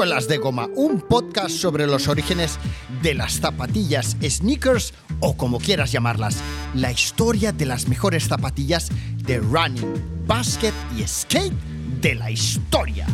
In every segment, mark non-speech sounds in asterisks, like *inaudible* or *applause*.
Suelas de Goma, un podcast sobre los orígenes de las zapatillas, sneakers o como quieras llamarlas. La historia de las mejores zapatillas de running, basket y skate de la historia.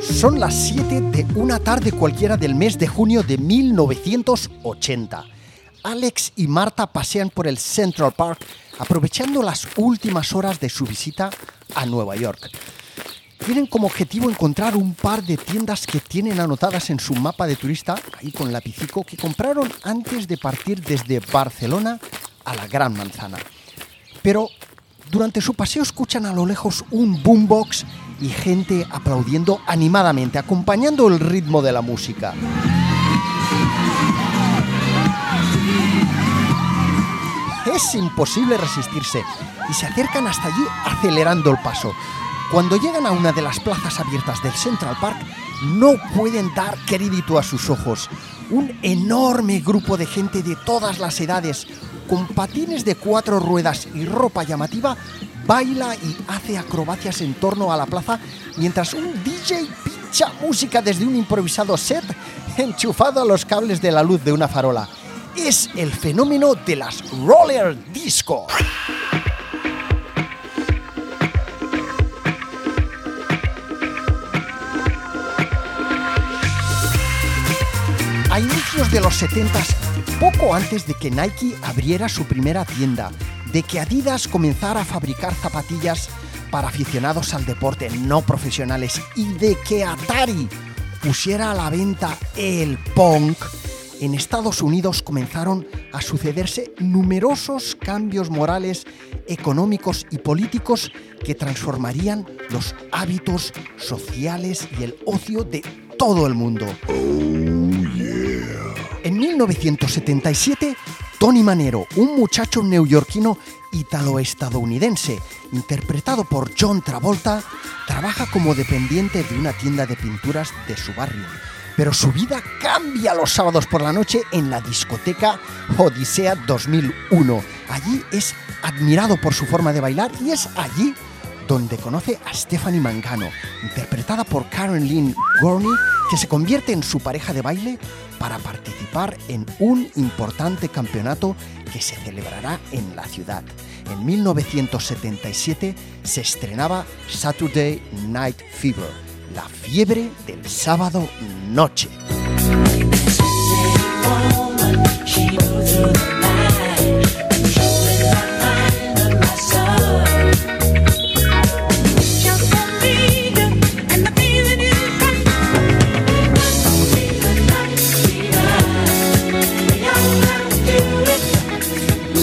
Son las 7 de una tarde cualquiera del mes de junio de 1980. Alex y Marta pasean por el Central Park aprovechando las últimas horas de su visita a Nueva York. Tienen como objetivo encontrar un par de tiendas que tienen anotadas en su mapa de turista, ahí con lapicico, que compraron antes de partir desde Barcelona a la Gran Manzana. Pero durante su paseo escuchan a lo lejos un boombox y gente aplaudiendo animadamente, acompañando el ritmo de la música. Es imposible resistirse y se acercan hasta allí acelerando el paso. Cuando llegan a una de las plazas abiertas del Central Park, no pueden dar crédito a sus ojos. Un enorme grupo de gente de todas las edades, con patines de cuatro ruedas y ropa llamativa, baila y hace acrobacias en torno a la plaza mientras un DJ pincha música desde un improvisado set *laughs* enchufado a los cables de la luz de una farola. Es el fenómeno de las roller disco. A inicios de los 70, poco antes de que Nike abriera su primera tienda, de que Adidas comenzara a fabricar zapatillas para aficionados al deporte no profesionales y de que Atari pusiera a la venta el punk, en Estados Unidos comenzaron a sucederse numerosos cambios morales, económicos y políticos que transformarían los hábitos sociales y el ocio de todo el mundo. En 1977, Tony Manero, un muchacho neoyorquino italo-estadounidense, interpretado por John Travolta, trabaja como dependiente de una tienda de pinturas de su barrio. Pero su vida cambia los sábados por la noche en la discoteca Odisea 2001. Allí es admirado por su forma de bailar y es allí donde conoce a Stephanie Mangano, interpretada por Karen Lynn Gorney, que se convierte en su pareja de baile para participar en un importante campeonato que se celebrará en la ciudad. En 1977 se estrenaba Saturday Night Fever, la fiebre del sábado noche.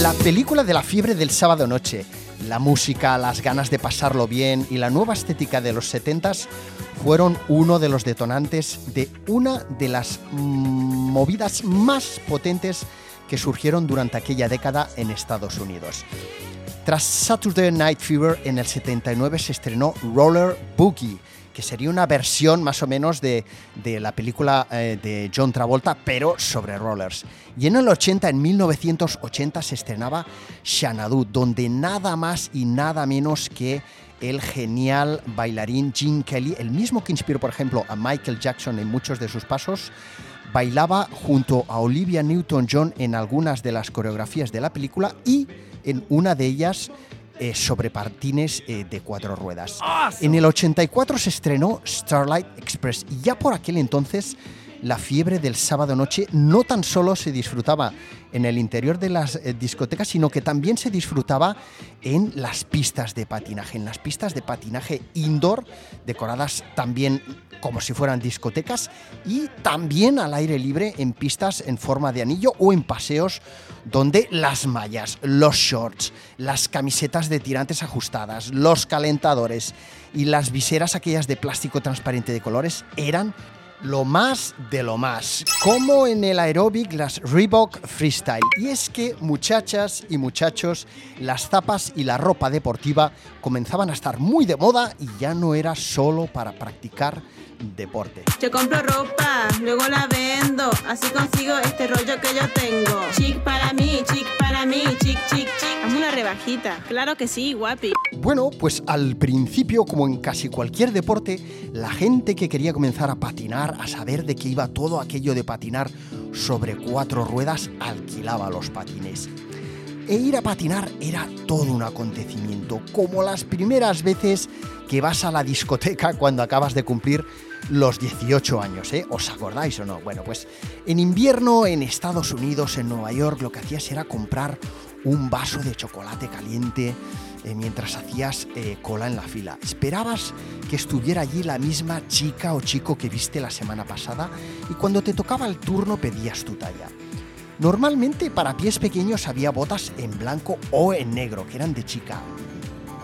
La película de la fiebre del sábado noche, la música, las ganas de pasarlo bien y la nueva estética de los 70s fueron uno de los detonantes de una de las mm, movidas más potentes que surgieron durante aquella década en Estados Unidos. Tras Saturday Night Fever en el 79 se estrenó Roller Boogie, que sería una versión más o menos de, de la película eh, de John Travolta, pero sobre rollers. Y en el 80, en 1980, se estrenaba Xanadu, donde nada más y nada menos que el genial bailarín Gene Kelly, el mismo que inspiró, por ejemplo, a Michael Jackson en muchos de sus pasos, bailaba junto a Olivia Newton-John en algunas de las coreografías de la película y en una de ellas eh, sobre patines eh, de cuatro ruedas. En el 84 se estrenó Starlight Express y ya por aquel entonces la fiebre del sábado noche no tan solo se disfrutaba en el interior de las eh, discotecas, sino que también se disfrutaba en las pistas de patinaje, en las pistas de patinaje indoor, decoradas también como si fueran discotecas, y también al aire libre en pistas en forma de anillo o en paseos donde las mallas, los shorts, las camisetas de tirantes ajustadas, los calentadores y las viseras aquellas de plástico transparente de colores eran lo más de lo más, como en el aeróbic las Reebok Freestyle. Y es que muchachas y muchachos, las zapas y la ropa deportiva comenzaban a estar muy de moda y ya no era solo para practicar deporte. Yo compro ropa, luego la vendo. así consigo este rollo que yo tengo. Chic para mí, chic para mí, chic, chic, chic. Hazme una rebajita. Claro que sí, guapi. Bueno, pues al principio, como en casi cualquier deporte, la gente que quería comenzar a patinar, a saber de qué iba todo aquello de patinar sobre cuatro ruedas, alquilaba los patines. E ir a patinar era todo un acontecimiento, como las primeras veces que vas a la discoteca cuando acabas de cumplir los 18 años, ¿eh? ¿Os acordáis o no? Bueno, pues en invierno en Estados Unidos, en Nueva York, lo que hacías era comprar un vaso de chocolate caliente eh, mientras hacías eh, cola en la fila. Esperabas que estuviera allí la misma chica o chico que viste la semana pasada y cuando te tocaba el turno pedías tu talla. Normalmente para pies pequeños había botas en blanco o en negro, que eran de chica.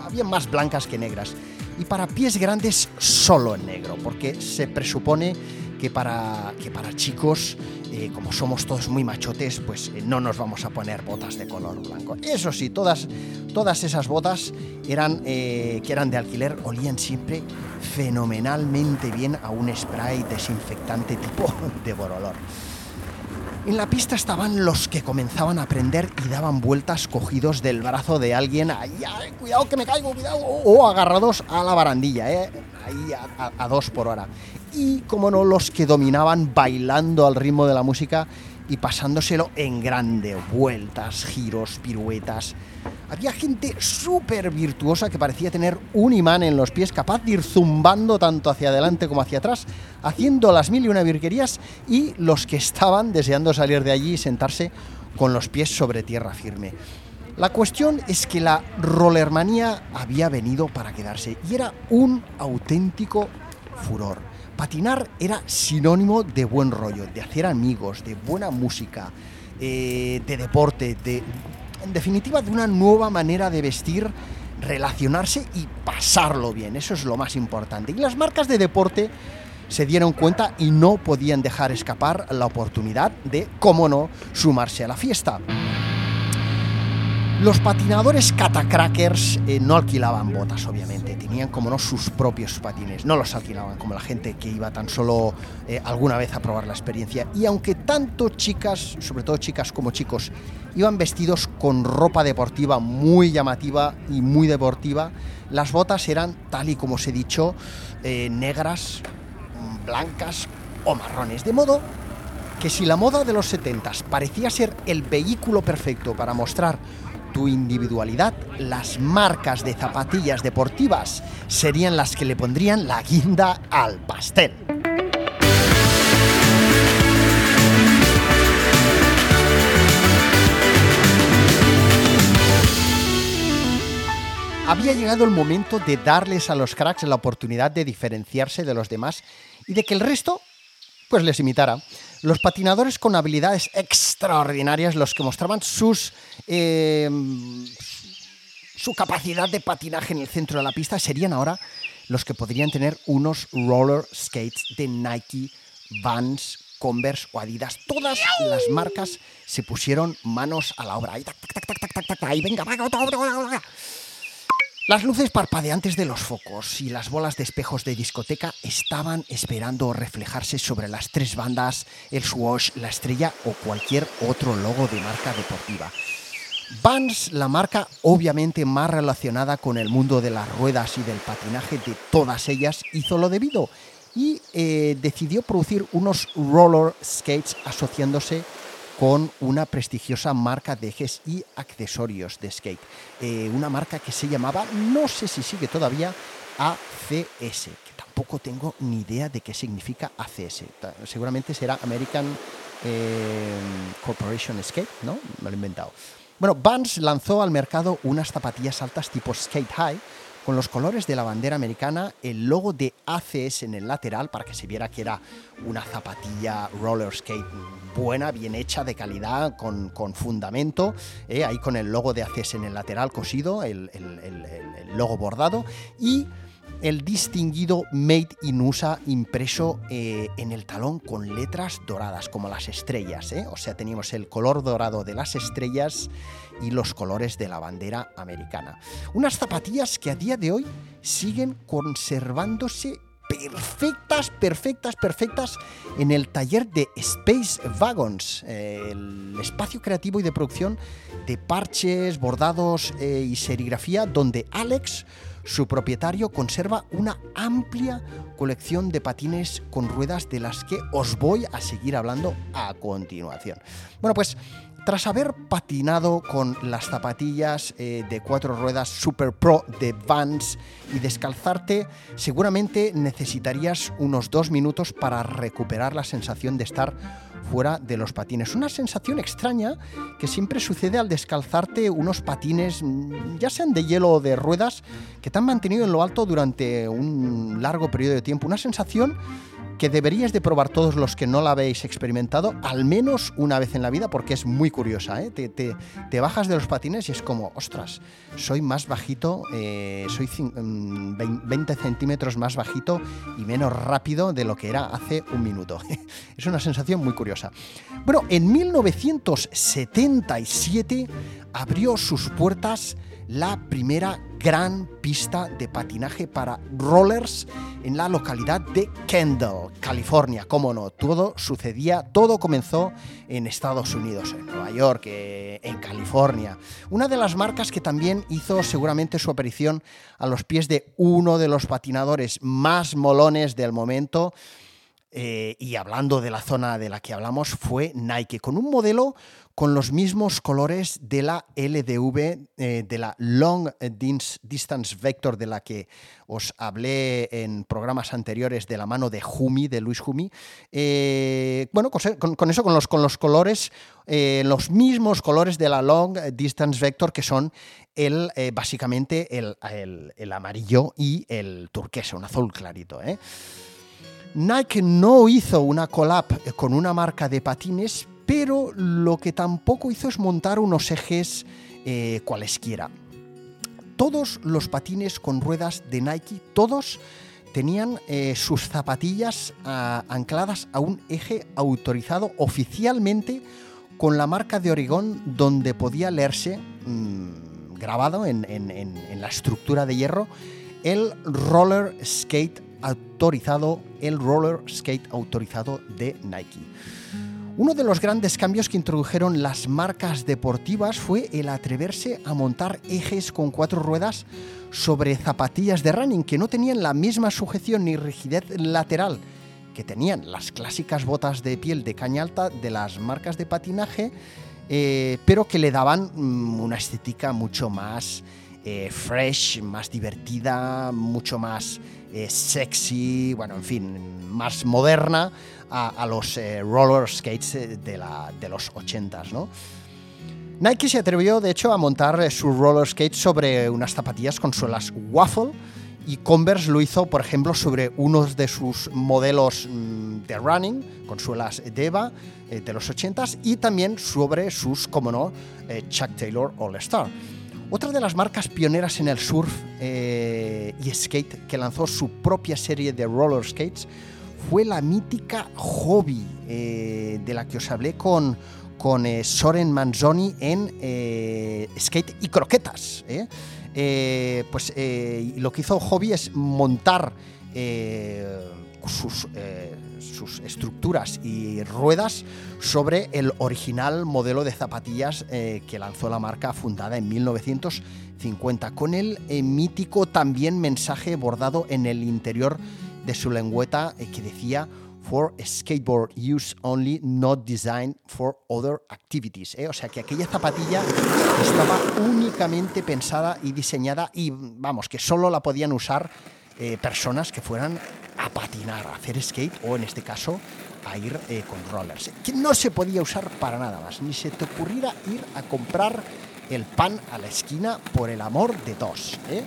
Había más blancas que negras. Y para pies grandes solo en negro, porque se presupone que para, que para chicos, eh, como somos todos muy machotes, pues eh, no nos vamos a poner botas de color blanco. Eso sí, todas, todas esas botas eran, eh, que eran de alquiler olían siempre fenomenalmente bien a un spray desinfectante tipo *laughs* de borolor. En la pista estaban los que comenzaban a aprender y daban vueltas cogidos del brazo de alguien, ay, ay, cuidado que me caigo, cuidado, o agarrados a la barandilla, ¿eh? ahí a, a, a dos por hora. Y, como no, los que dominaban bailando al ritmo de la música y pasándoselo en grande, vueltas, giros, piruetas. Había gente súper virtuosa que parecía tener un imán en los pies, capaz de ir zumbando tanto hacia adelante como hacia atrás, haciendo las mil y una virquerías, y los que estaban deseando salir de allí y sentarse con los pies sobre tierra firme. La cuestión es que la rollermanía había venido para quedarse y era un auténtico furor. Patinar era sinónimo de buen rollo, de hacer amigos, de buena música, eh, de deporte, de, en definitiva de una nueva manera de vestir, relacionarse y pasarlo bien. Eso es lo más importante. Y las marcas de deporte se dieron cuenta y no podían dejar escapar la oportunidad de, cómo no, sumarse a la fiesta. Los patinadores catacrackers eh, no alquilaban botas, obviamente, tenían como no sus propios patines, no los alquilaban como la gente que iba tan solo eh, alguna vez a probar la experiencia. Y aunque tanto chicas, sobre todo chicas como chicos, iban vestidos con ropa deportiva muy llamativa y muy deportiva, las botas eran, tal y como os he dicho, eh, negras, blancas o marrones. De modo que si la moda de los 70 parecía ser el vehículo perfecto para mostrar individualidad, las marcas de zapatillas deportivas serían las que le pondrían la guinda al pastel. Había llegado el momento de darles a los cracks la oportunidad de diferenciarse de los demás y de que el resto pues les imitara. Los patinadores con habilidades extraordinarias, los que mostraban sus, eh, su capacidad de patinaje en el centro de la pista, serían ahora los que podrían tener unos roller skates de Nike, Vans, Converse o Adidas. Todas las marcas se pusieron manos a la obra. Ahí, tac, tac, tac, tac, tac, tac, venga, venga, venga, venga. Las luces parpadeantes de los focos y las bolas de espejos de discoteca estaban esperando reflejarse sobre las tres bandas, el swoosh, la estrella o cualquier otro logo de marca deportiva. Vans, la marca obviamente más relacionada con el mundo de las ruedas y del patinaje de todas ellas, hizo lo debido y eh, decidió producir unos roller skates asociándose con una prestigiosa marca de ejes y accesorios de skate. Eh, una marca que se llamaba, no sé si sigue todavía, ACS, que tampoco tengo ni idea de qué significa ACS. Seguramente será American eh, Corporation Skate, ¿no? Me lo he inventado. Bueno, Vans lanzó al mercado unas zapatillas altas tipo Skate High con los colores de la bandera americana, el logo de ACS en el lateral para que se viera que era una zapatilla roller skate buena, bien hecha, de calidad, con, con fundamento, eh, ahí con el logo de ACS en el lateral cosido, el, el, logo bordado y el distinguido Made in USA impreso eh, en el talón con letras doradas, como las estrellas. ¿eh? O sea, teníamos el color dorado de las estrellas y los colores de la bandera americana. Unas zapatillas que a día de hoy siguen conservándose perfectas, perfectas, perfectas en el taller de Space Wagons, eh, el espacio creativo y de producción de parches, bordados y serigrafía, donde Alex, su propietario, conserva una amplia colección de patines con ruedas de las que os voy a seguir hablando a continuación. Bueno, pues tras haber patinado con las zapatillas eh, de cuatro ruedas Super Pro de Vans y descalzarte, seguramente necesitarías unos dos minutos para recuperar la sensación de estar fuera de los patines. Una sensación extraña que siempre sucede al descalzarte unos patines, mm, ya sean de hielo o de ruedas, que te han mantenido en lo alto durante un largo periodo de tiempo. Una sensación que deberías de probar todos los que no la habéis experimentado al menos una vez en la vida porque es muy curiosa. ¿eh? Te, bajas de los patines y es como, ostras, soy más bajito, eh, soy 20 mm, centímetros más bajito y menos rápido de lo que era hace un minuto. *laughs* es una sensación muy curiosa. Bueno, en 1977 abrió sus puertas la primera gran pista de patinaje para rollers en la localidad de Kendall, California. Cómo no, todo sucedía, todo comenzó en Estados Unidos, en Nueva York, eh, en California. Una de las marcas que también hizo seguramente su aparición a los pies de uno de los patinadores más molones del momento. Eh, y hablando de la zona de la que hablamos, fue Nike, con un modelo con los mismos colores de la LDV, eh, de la Long Distance Vector, de la que os hablé en programas anteriores de la mano de Jumi, de Luis Jumi. Eh, bueno, con, eso, con los, con los colores, eh, los mismos colores de la Long Distance Vector, que son el, básicamente el, el, amarillo y el turquesa, un azul clarito. Nike no hizo una collab con una marca de patines, pero lo que tampoco hizo es montar unos ejes eh, cualesquiera. Todos los patines con ruedas de Nike, todos tenían eh, sus zapatillas ah, ancladas a un eje autorizado oficialmente con la marca de Oregón donde podía leerse mm, grabado en, en, la estructura de hierro el roller skate autorizado, el roller skate autorizado de Nike. Uno de los grandes cambios que introdujeron las marcas deportivas fue el atreverse a montar ejes con cuatro ruedas sobre zapatillas de running que no tenían la misma sujeción ni rigidez lateral que tenían las clásicas botas de piel de caña alta de las marcas de patinaje, eh, pero que le daban mm, una estética mucho más eh, fresh, más divertida, mucho más eh, sexy, bueno, en fin, más moderna a, los eh, roller skates eh, de, la, de los 80s, ¿no? Nike se atrevió, de hecho, a montar su roller skate sobre unas zapatillas con suelas waffle y Converse lo hizo, por ejemplo, sobre unos de sus modelos mm, de running con suelas Deva de los 80s y también sobre sus, como no, Chuck Taylor All Star. Otra de las marcas pioneras en el surf y skate que lanzó su propia serie de roller skates fue la mítica Hobby, eh, de la que os hablé con, con eh, Soren Manzoni en eh, Skate y Croquetas. pues lo que hizo Hobby es montar sus, sus, estructuras y ruedas sobre el original modelo de zapatillas que lanzó la marca fundada en 1950, con el mítico también mensaje bordado en el interior de su lengüeta eh, que decía for skateboard use only, not designed for other activities. ¿eh? O sea que aquella zapatilla estaba únicamente pensada y diseñada y vamos, que solo la podían usar eh, personas que fueran a patinar, a hacer skate o en este caso a ir con rollers. Que no se podía usar para nada más, ni se te ocurriera ir a comprar el pan a la esquina por el amor de dos. ¿eh?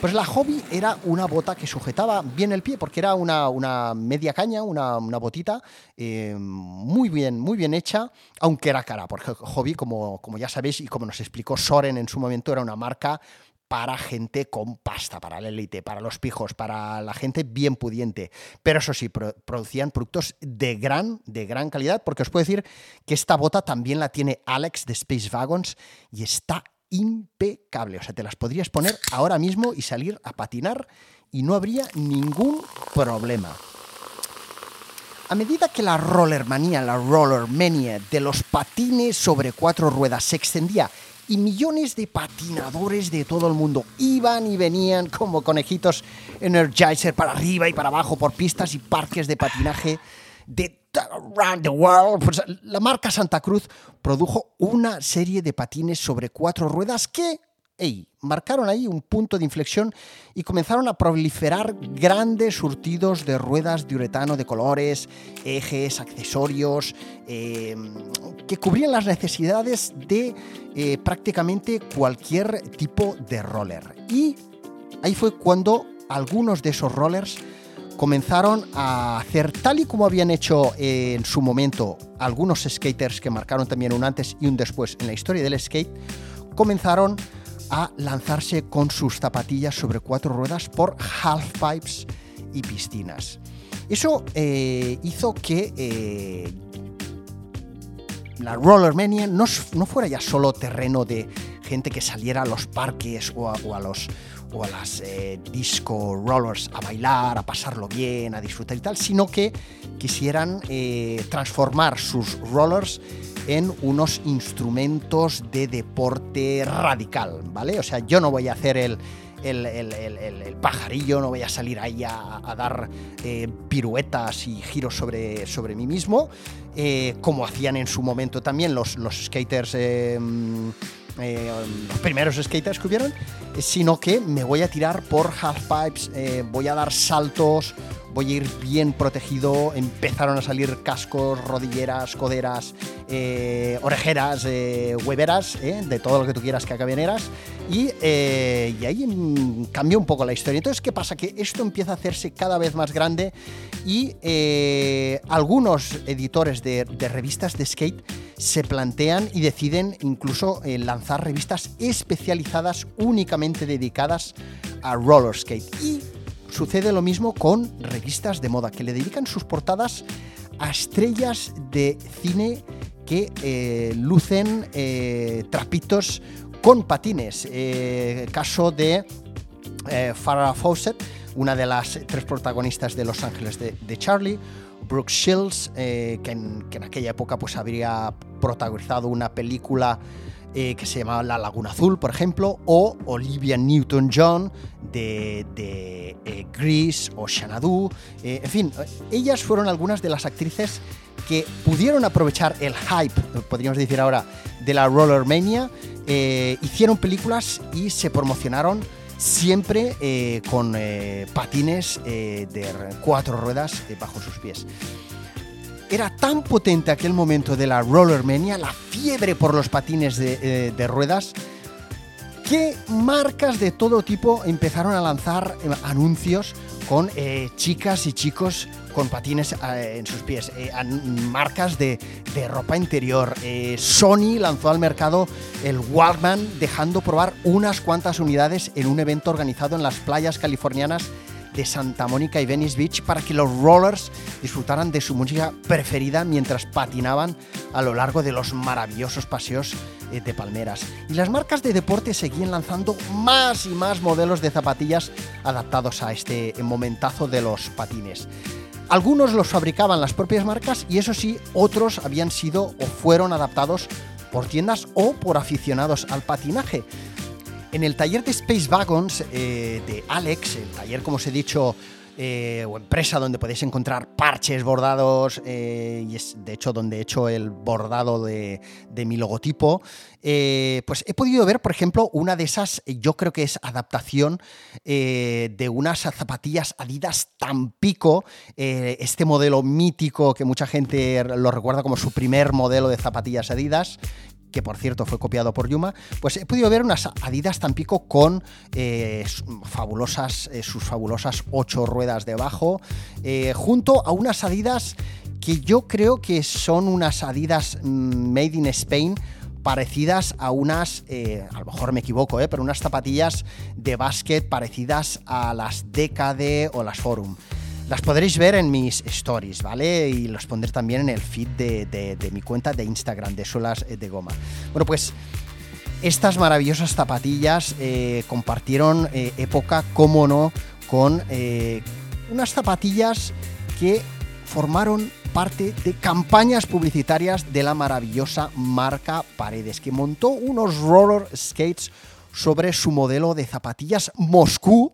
Pues la hobby era una bota que sujetaba bien el pie porque era una, media caña, una, botita eh, muy bien, muy bien hecha, aunque era cara, porque hobby, como, como ya sabéis y como nos explicó Soren en su momento, era una marca para gente con pasta, para la élite, para los pijos, para la gente bien pudiente. Pero eso sí, producían productos de gran, de gran calidad, porque os puedo decir que esta bota también la tiene Alex de Space Wagons y está impecable. O sea, te las podrías poner ahora mismo y salir a patinar y no habría ningún problema. A medida que la rollermanía, la rollermania de los patines sobre cuatro ruedas se extendía y millones de patinadores de todo el mundo iban y venían como conejitos Energizer para arriba y para abajo por pistas y parques de patinaje de around the world, pues la marca Santa Cruz produjo una serie de patines sobre cuatro ruedas que marcaron ahí un punto de inflexión y comenzaron a proliferar grandes surtidos de ruedas de uretano de colores, ejes, accesorios, eh, que cubrían las necesidades de eh, prácticamente cualquier tipo de roller. Y ahí fue cuando algunos de esos rollers comenzaron a hacer tal y como habían hecho en su momento algunos skaters que marcaron también un antes y un después en la historia del skate, comenzaron lanzarse con sus zapatillas sobre cuatro ruedas por halfpipes y piscinas. Eso eh, hizo que eh, la Rollermania no, no, fuera ya solo terreno de gente que saliera a los parques o a, los o a las eh, disco rollers a bailar, a pasarlo bien, a disfrutar y tal, sino que quisieran transformar sus rollers en unos instrumentos de deporte radical, ¿vale? O sea, yo no voy a hacer el, el, pajarillo, no voy a salir ahí a, dar eh, piruetas y giros sobre, sobre mí mismo, eh, como hacían en su momento también los, los skaters. Eh, los primeros skaters que hubieron, sino que me voy a tirar por halfpipes, voy a dar saltos, voy a ir bien protegido. Empezaron a salir cascos, rodilleras, coderas, eh, orejeras, eh, hueveras, eh, de todo lo que tú quieras que acabeneras. Y, y ahí cambió un poco la historia. Entonces, ¿qué pasa? Que esto empieza a hacerse cada vez más grande y algunos editores de, revistas de skate se plantean y deciden incluso lanzar revistas especializadas únicamente dedicadas a roller skate. Sucede lo mismo con revistas de moda que le dedican sus portadas a estrellas de cine que eh, lucen eh, trapitos con patines. Eh, caso de Farrah Fawcett, una de las tres protagonistas de Los Ángeles de, Charlie, Brooke Shields, que en, que, en, aquella época pues habría protagonizado una película eh, que se llamaba La Laguna Azul, por ejemplo, o Olivia Newton-John de, de eh, Grease o Xanadu. Eh, en fin, ellas fueron algunas de las actrices que pudieron aprovechar el hype, podríamos decir ahora, de la Rollermania, hicieron películas y se promocionaron siempre con patines de cuatro ruedas bajo sus pies. Era tan potente aquel momento de la Rollermania, la fiebre por los patines de, eh, ruedas, que marcas de todo tipo empezaron a lanzar eh, anuncios con eh, chicas y chicos con patines en sus pies, marcas de, de, ropa interior. Sony lanzó al mercado el Walkman, dejando probar unas cuantas unidades en un evento organizado en las playas californianas de Santa Mónica y Venice Beach para que los rollers disfrutaran de su música preferida mientras patinaban a lo largo de los maravillosos paseos eh, de palmeras. Y las marcas de deporte seguían lanzando más y más modelos de zapatillas adaptados a este momentazo de los patines. Algunos los fabricaban las propias marcas y eso sí, otros habían sido o fueron adaptados por tiendas o por aficionados al patinaje. En el taller de Space Wagons eh, de Alex, el taller, como os he dicho, eh, o empresa donde podéis encontrar parches bordados eh, y es de hecho donde he hecho el bordado de, mi logotipo, pues he podido ver, por ejemplo, una de esas, yo creo que es adaptación de unas zapatillas Adidas Tampico, este modelo mítico que mucha gente lo recuerda como su primer modelo de zapatillas Adidas, que por cierto fue copiado por Yuma, pues he podido ver unas Adidas Tampico con eh, fabulosas, eh, sus fabulosas ocho ruedas debajo, eh, junto a unas Adidas que yo creo que son unas Adidas mm, made in Spain parecidas a unas, a lo mejor me equivoco, pero unas zapatillas de básquet parecidas a las Decade o las Forum. Las podréis ver en mis stories, ¿vale? Y los pondré también en el feed de, mi cuenta de Instagram, de suelas de goma. Bueno, pues estas maravillosas zapatillas eh, compartieron eh, época, cómo no, con eh, unas zapatillas que formaron parte de campañas publicitarias de la maravillosa marca Paredes, que montó unos roller skates sobre su modelo de zapatillas Moscú,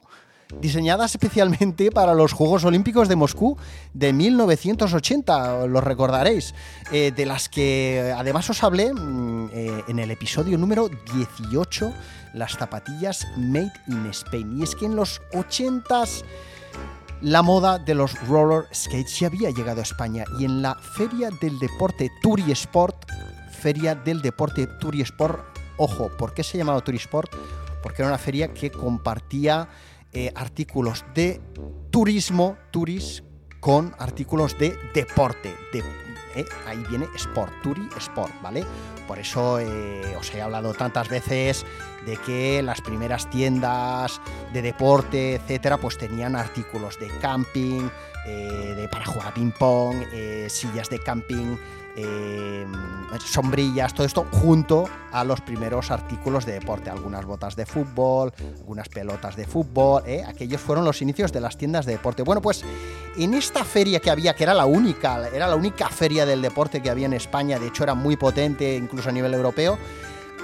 diseñadas especialmente para los Juegos Olímpicos de Moscú de 1980, lo recordaréis, eh, de las que además os hablé mm, eh, en el episodio número 18, las zapatillas Made in Spain. Y es que en los 80s la moda de los roller skates ya había llegado a España y en la Feria del Deporte Turisport, Feria del Deporte Turisport, ojo, ¿por qué se llamaba Turisport? Porque era una feria que compartía eh, artículos de turismo, turis, con artículos de deporte. De, eh, ahí viene sport, turi, sport, ¿vale? Por eso eh, os he hablado tantas veces de que las primeras tiendas de deporte, etcétera, pues tenían artículos de camping, de, para jugar ping-pong, sillas de camping, eh, sombrillas, todo esto junto a los primeros artículos de deporte, algunas botas de fútbol, algunas pelotas de fútbol, ¿eh? aquellos fueron los inicios de las tiendas de deporte. Bueno, pues en esta feria que había, que era la única, era la única feria del deporte que había en España, de hecho era muy potente incluso a nivel europeo,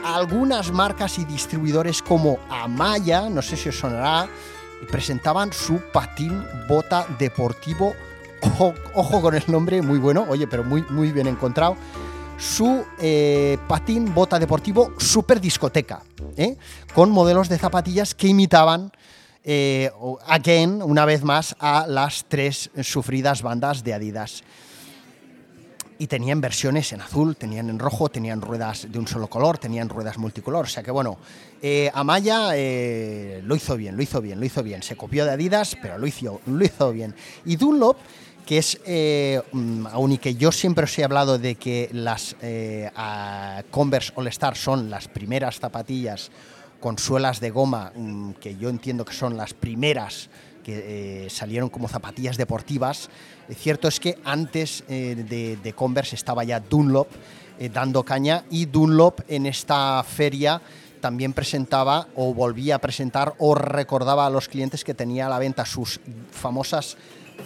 algunas marcas y distribuidores como Amaya, no sé si os sonará, presentaban su patín bota deportivo ojo, con el nombre, muy bueno, oye, pero muy, muy bien encontrado. Su eh, patín bota deportivo super discoteca, ¿eh? con modelos de zapatillas que imitaban, eh, again, una vez más, a las tres sufridas bandas de Adidas. Y tenían versiones en azul, tenían en rojo, tenían ruedas de un solo color, tenían ruedas multicolor. O sea que bueno, Amaya lo hizo bien, lo hizo bien, lo hizo bien. Se copió de Adidas, pero lo hizo, lo hizo bien. Y Dunlop que es, eh, mm, aunque yo siempre os he hablado de que las eh, Converse All Star son las primeras zapatillas con suelas de goma, mm, que yo entiendo que son las primeras que eh, salieron como zapatillas deportivas, cierto es que antes de, de, Converse estaba ya Dunlop dando caña y Dunlop en esta feria también presentaba o volvía a presentar o recordaba a los clientes que tenía a la venta sus famosas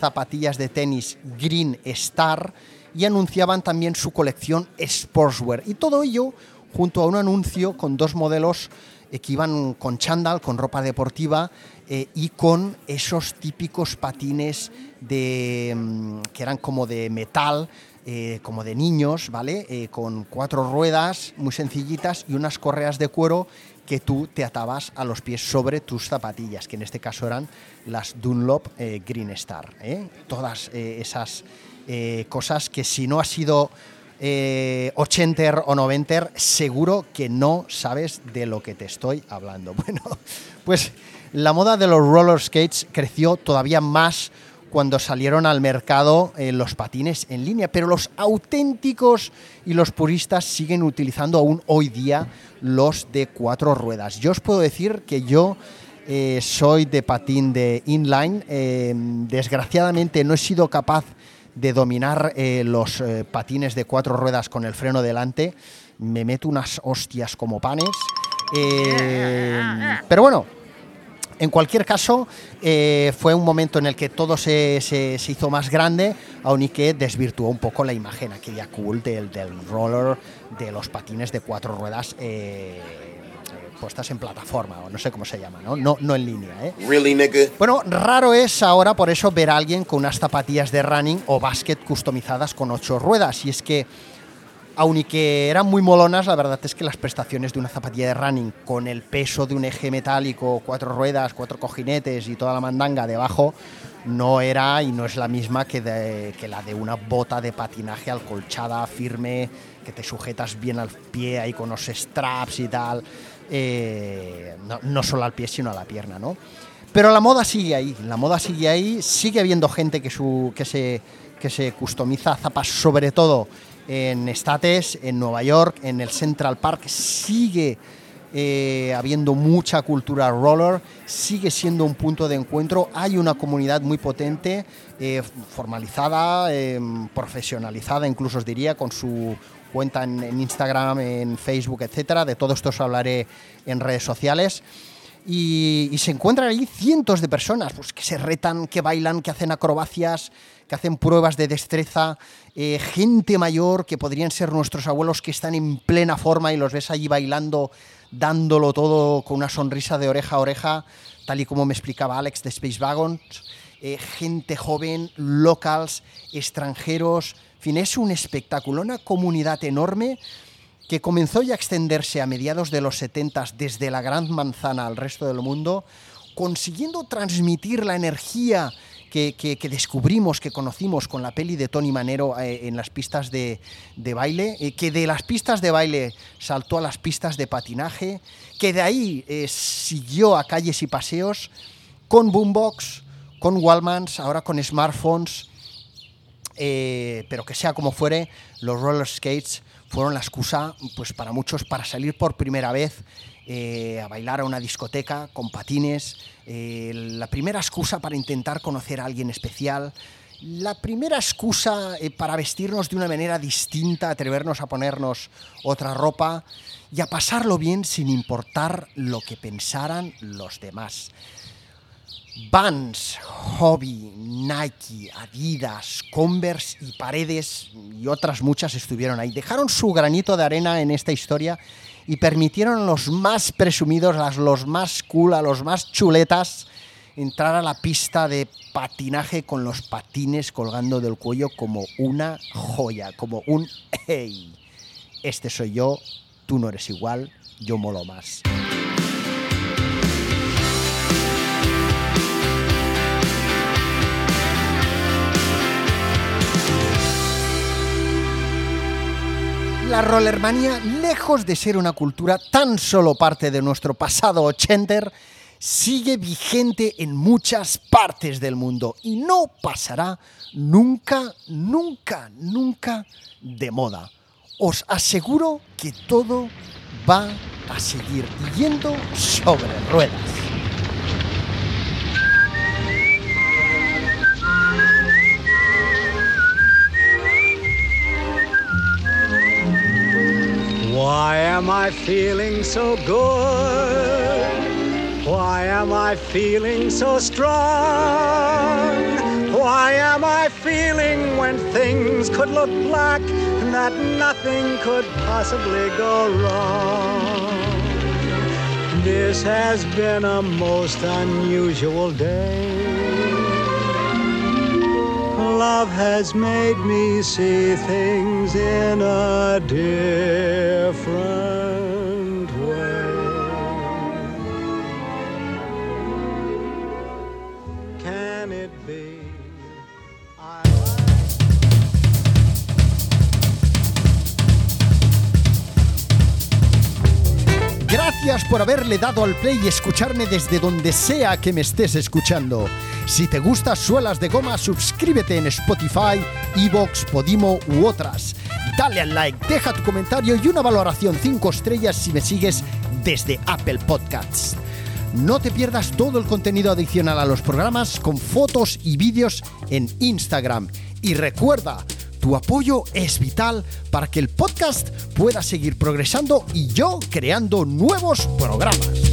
zapatillas de tenis Green Star y anunciaban también su colección Sportswear. Y todo ello junto a un anuncio con dos modelos eh, que iban con chándal, con ropa deportiva eh, y con esos típicos patines de, mm, que eran como de metal, eh, como de niños, ¿vale? con cuatro ruedas muy sencillitas y unas correas de cuero que tú te atabas a los pies sobre tus zapatillas, que en este caso eran las Dunlop eh, Green Star. ¿eh? Todas eh, esas cosas que si no ha sido 80 o 90 seguro que no sabes de lo que te estoy hablando. *laughs* Bueno, pues la moda de los roller skates creció todavía más cuando salieron al mercado los patines en línea, pero los auténticos y los puristas siguen utilizando aún hoy día los de cuatro ruedas. Yo os puedo decir que yo eh, soy de patín de inline. Eh, desgraciadamente no he sido capaz de dominar eh, los patines de cuatro ruedas con el freno delante. Me meto unas hostias como panes. pero bueno, en cualquier caso, fue un momento en el que todo se, hizo más grande, aun y que desvirtuó un poco la imagen aquella cool del, del roller, de los patines de cuatro ruedas puestas en plataforma, o no sé cómo se llama, ¿no? No, no en línea, ¿eh? Bueno, raro es ahora por eso ver a alguien con unas zapatillas de running o basket customizadas con ocho ruedas. Y es que, aunque eran muy molonas, la verdad es que las prestaciones de una zapatilla de running con el peso de un eje metálico, cuatro ruedas, cuatro cojinetes y toda la mandanga debajo, no era y no es la misma que, que la de una bota de patinaje alcolchada, firme, que te sujetas bien al pie ahí con los straps y tal. Eh, no, solo al pie, sino a la pierna, ¿no? Pero la moda sigue ahí, la moda sigue ahí, sigue habiendo gente que, su, que, se, que se customiza zapas, sobre todo en States, en Nueva York, en el Central Park, sigue eh, habiendo mucha cultura roller, sigue siendo un punto de encuentro, hay una comunidad muy potente, eh, formalizada, profesionalizada, incluso os diría, con su cuenta en, Instagram, en Facebook, etcétera. De todo esto os hablaré en redes sociales. y, se encuentran allí cientos de personas pues, que se retan, que bailan, que hacen acrobacias, que hacen pruebas de destreza, eh, gente mayor que podrían ser nuestros abuelos que están en plena forma y los ves allí bailando, dándolo todo con una sonrisa de oreja a oreja, tal y como me explicaba Alex de Space Wagons. Eh, gente joven, locals, extranjeros, en fin, es un espectáculo, una comunidad enorme que comenzó ya a extenderse a mediados de los 70 desde la Gran Manzana al resto del mundo, consiguiendo transmitir la energía que, descubrimos, que conocimos con la peli de Tony Manero eh, en las pistas de, baile, eh, que de las pistas de baile saltó a las pistas de patinaje, que de ahí eh, siguió a calles y paseos con Boombox, con Wallmans, ahora con smartphones, pero que sea como fuere, los roller skates fueron la excusa pues, para muchos para salir por primera vez eh, a bailar a una discoteca con patines, eh, la primera excusa para intentar conocer a alguien especial, la primera excusa eh, para vestirnos de una manera distinta, atrevernos a ponernos otra ropa y a pasarlo bien sin importar lo que pensaran los demás. Vans, Hobby, Nike, Adidas, Converse y Paredes y otras muchas estuvieron ahí. Dejaron su granito de arena en esta historia y permitieron a los más presumidos, los más cool, a los más chuletas, entrar a la pista de patinaje con los patines colgando del cuello como una joya, como un hey, este soy yo, tú no eres igual, yo molo más. La rollermanía, lejos de ser una cultura tan solo parte de nuestro pasado ochenter, sigue vigente en muchas partes del mundo y no pasará nunca, nunca, nunca de moda. Os aseguro que todo va a seguir yendo sobre ruedas. Am I feeling so good? Why am I feeling so strong? Why am I feeling when things could look black and that nothing could possibly go wrong? This has been a most unusual day love has made me see things in a different Por haberle dado al play y escucharme desde donde sea que me estés escuchando. Si te gusta Suelas de Goma, suscríbete en Spotify, Evox, Podimo u otras. Dale al like, deja tu comentario y una valoración 5 estrellas si me sigues desde Apple Podcasts. No te pierdas todo el contenido adicional a los programas con fotos y vídeos en Instagram. Y recuerda, tu apoyo es vital para que el podcast pueda seguir progresando y yo creando nuevos programas.